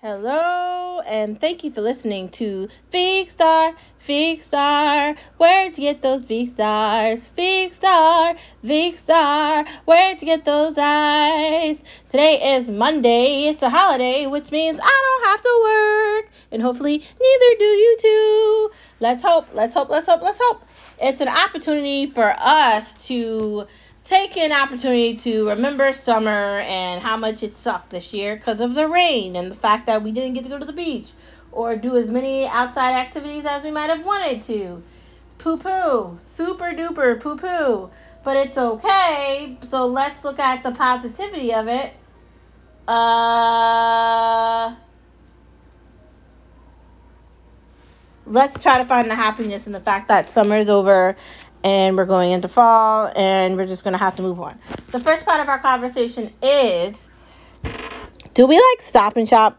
Hello, and thank you for listening to Fig Star, Fig Star. Where'd you get those V stars? Fig Star, Fig Star. Where'd you get those eyes? Today is Monday. It's a holiday, which means I don't have to work, and hopefully neither do you too. Let's hope. Let's hope. Let's hope. Let's hope. It's an opportunity for us to take an opportunity to remember summer and how much it sucked this year because of the rain and the fact that we didn't get to go to the beach or do as many outside activities as we might have wanted to. Poo poo, super duper poo poo. But it's okay. So let's look at the positivity of it. Uh, let's try to find the happiness in the fact that summer's over and we're going into fall and we're just going to have to move on. The first part of our conversation is do we like stop and shop?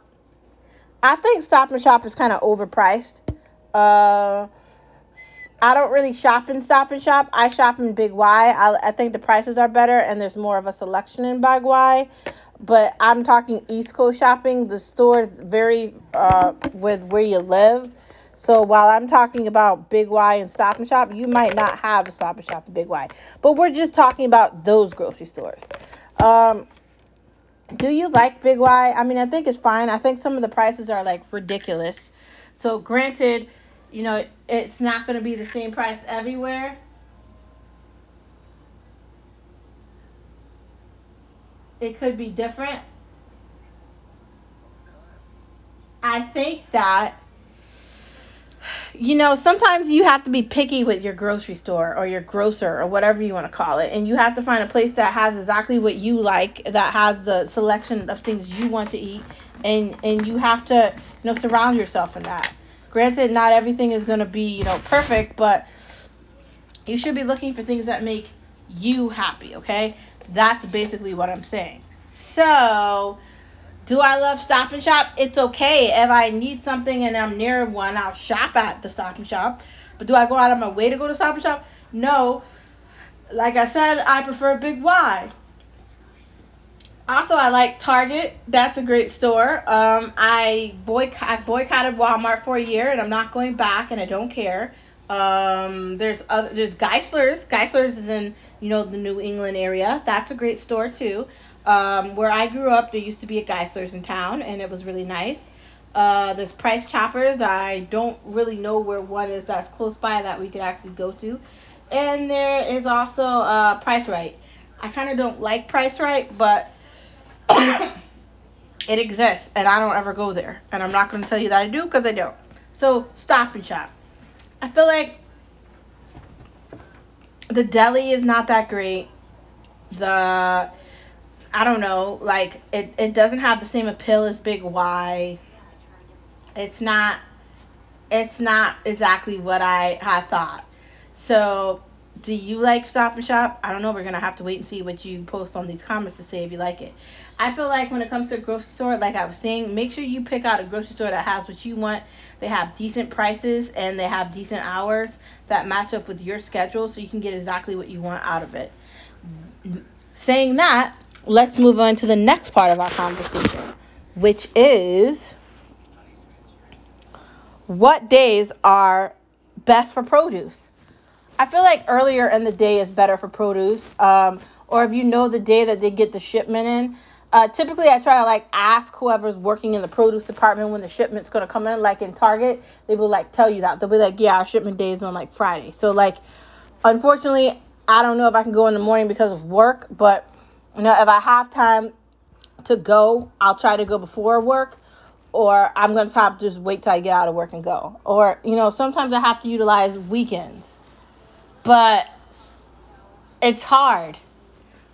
I think stop and shop is kind of overpriced. Uh, I don't really shop in stop and shop. I shop in Big Y. I, I think the prices are better and there's more of a selection in Big Y. But I'm talking East Coast shopping. The stores vary uh, with where you live. So while I'm talking about Big Y and Stop and Shop, you might not have a Stop and Shop in Big Y. But we're just talking about those grocery stores. Um, do you like Big Y? I mean, I think it's fine. I think some of the prices are like ridiculous. So granted, you know, it's not going to be the same price everywhere. It could be different. I think that you know, sometimes you have to be picky with your grocery store or your grocer or whatever you want to call it. And you have to find a place that has exactly what you like, that has the selection of things you want to eat. And, and you have to, you know, surround yourself in that. Granted, not everything is going to be, you know, perfect, but you should be looking for things that make you happy, okay? That's basically what I'm saying. So, do I love Stop and Shop? It's okay. If I need something and I'm near one, I'll shop at the Stop and Shop. But do I go out of my way to go to Stop and Shop? No. Like I said, I prefer Big Y. Also, I like Target. That's a great store. Um, I boycott, boycotted Walmart for a year, and I'm not going back, and I don't care. Um, there's other, there's Geissler's. Geissler's is in you know the New England area. That's a great store too. Um, where I grew up, there used to be a Geissler's in town, and it was really nice. Uh, there's Price Choppers. I don't really know where one is that's close by that we could actually go to. And there is also uh, Price Rite. I kind of don't like Price Rite, but it exists, and I don't ever go there. And I'm not going to tell you that I do because I don't. So, Stop and Shop. I feel like the deli is not that great. The I don't know, like it, it doesn't have the same appeal as Big Y. It's not it's not exactly what I had thought. So do you like Stop and Shop? I don't know. We're gonna have to wait and see what you post on these comments to say if you like it. I feel like when it comes to a grocery store, like I was saying, make sure you pick out a grocery store that has what you want. They have decent prices and they have decent hours that match up with your schedule, so you can get exactly what you want out of it. Saying that, let's move on to the next part of our conversation, which is what days are best for produce. I feel like earlier in the day is better for produce, um, or if you know the day that they get the shipment in. Uh, typically, I try to like ask whoever's working in the produce department when the shipment's gonna come in. Like in Target, they will like tell you that they'll be like, yeah, our shipment day is on like Friday. So like, unfortunately, I don't know if I can go in the morning because of work, but you know, if I have time to go, I'll try to go before work, or I'm try to just wait till I get out of work and go. Or you know, sometimes I have to utilize weekends, but it's hard.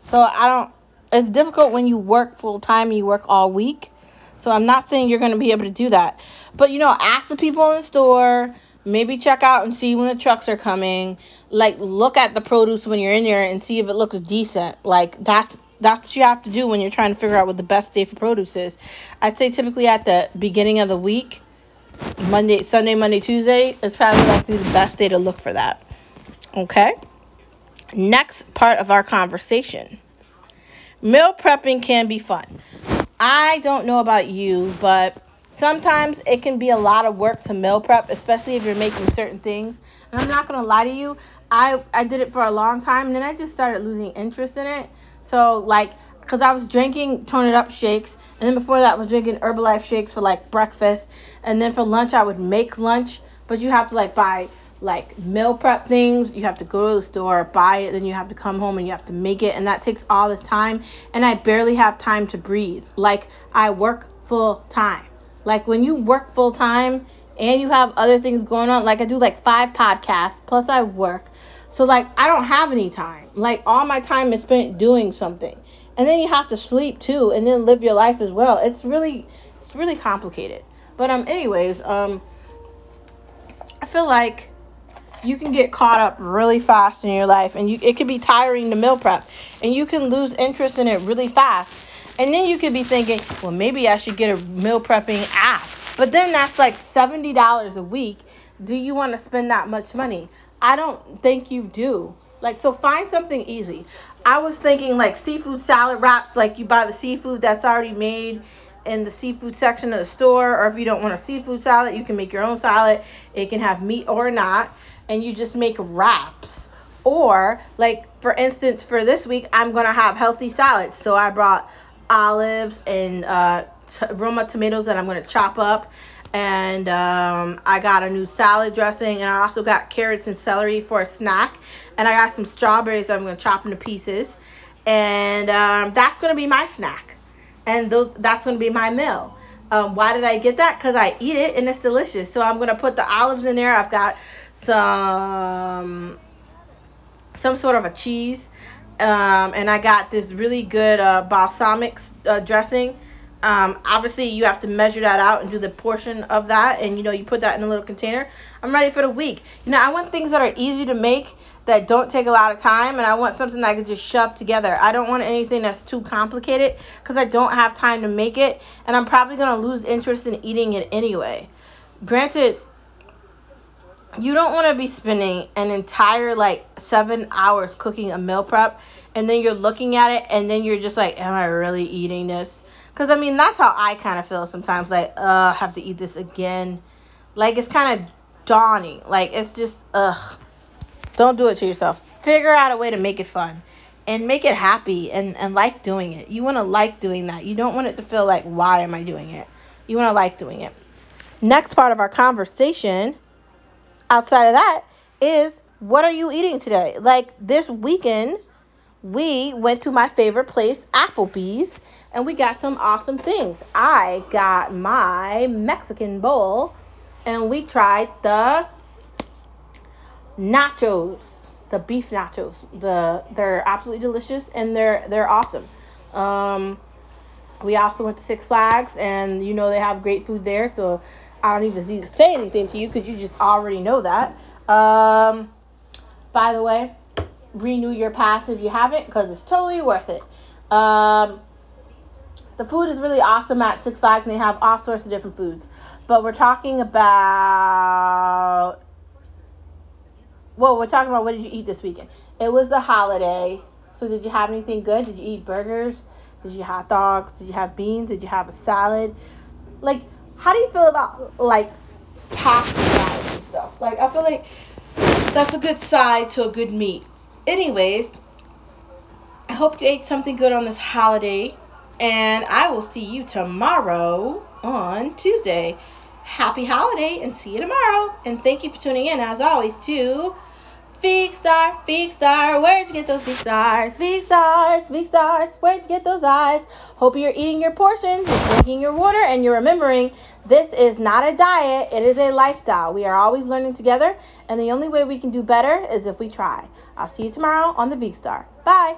So I don't. It's difficult when you work full time and you work all week. So I'm not saying you're gonna be able to do that, but you know, ask the people in the store. Maybe check out and see when the trucks are coming. Like look at the produce when you're in there and see if it looks decent. Like that's that's what you have to do when you're trying to figure out what the best day for produce is. I'd say typically at the beginning of the week, Monday, Sunday, Monday, Tuesday is probably likely the best day to look for that. Okay? Next part of our conversation. Meal prepping can be fun. I don't know about you, but sometimes it can be a lot of work to meal prep, especially if you're making certain things. And I'm not gonna lie to you, I I did it for a long time, and then I just started losing interest in it. So like, cause I was drinking tone it up shakes, and then before that I was drinking Herbalife shakes for like breakfast, and then for lunch I would make lunch, but you have to like buy like meal prep things. You have to go to the store, buy it, then you have to come home and you have to make it, and that takes all this time. And I barely have time to breathe. Like I work full time. Like when you work full time and you have other things going on, like I do like five podcasts plus I work. So like I don't have any time. Like all my time is spent doing something. And then you have to sleep too and then live your life as well. It's really it's really complicated. But um anyways, um I feel like you can get caught up really fast in your life and you it can be tiring to meal prep and you can lose interest in it really fast and then you could be thinking well maybe i should get a meal prepping app but then that's like $70 a week do you want to spend that much money i don't think you do like so find something easy i was thinking like seafood salad wraps like you buy the seafood that's already made in the seafood section of the store or if you don't want a seafood salad you can make your own salad it can have meat or not and you just make wraps. Or, like, for instance, for this week, I'm to have healthy salads. So I brought olives and uh, t- Roma tomatoes that I'm to chop up. And um, I got a new salad dressing. And I also got carrots and celery for a snack. And I got some strawberries I'm to chop into pieces. And um, that's to be my snack. And those that's to be my meal. Um, why did I get that? Because I eat it and it's delicious. So I'm to put the olives in there. I've got some some sort of a cheese, um, and I got this really good uh, balsamic uh, dressing. Um, obviously, you have to measure that out and do the portion of that, and you know you put that in a little container. I'm ready for the week. You know, I want things that are easy to make that don't take a lot of time, and I want something that I can just shove together. I don't want anything that's too complicated because I don't have time to make it, and I'm probably gonna lose interest in eating it anyway. Granted, you don't want to be spending an entire like seven hours cooking a meal prep and then you're looking at it and then you're just like am i really eating this because i mean that's how i kind of feel sometimes like uh i have to eat this again. Like it's kind of dawning. Like it's just ugh. Don't do it to yourself. Figure out a way to make it fun and make it happy and, and like doing it. You want to like doing that. You don't want it to feel like why am i doing it? You want to like doing it. Next part of our conversation outside of that is what are you eating today? Like this weekend, we went to my favorite place, Applebee's, and we got some awesome things. I got my Mexican bowl and we tried the nachos, the beef nachos. The they're absolutely delicious and they're they're awesome. Um, we also went to Six Flags and you know they have great food there, so I don't even need to say anything to you because you just already know that. Um, by the way, renew your pass if you haven't because it's totally worth it. Um, the food is really awesome at Six Flags and they have all sorts of different foods. But we're talking about. Well, we're talking about what did you eat this weekend? It was the holiday. So, did you have anything good? Did you eat burgers? Did you hot dogs? Did you have beans? Did you have a salad? Like, how do you feel about like pasta and stuff? Like I feel like that's a good side to a good meat. Anyways, I hope you ate something good on this holiday, and I will see you tomorrow on Tuesday. Happy holiday and see you tomorrow. And thank you for tuning in as always to Big star, big star, where'd you get those big stars? Big stars, big stars, where'd you get those eyes? Hope you're eating your portions, you're drinking your water, and you're remembering this is not a diet, it is a lifestyle. We are always learning together, and the only way we can do better is if we try. I'll see you tomorrow on the Big Star. Bye.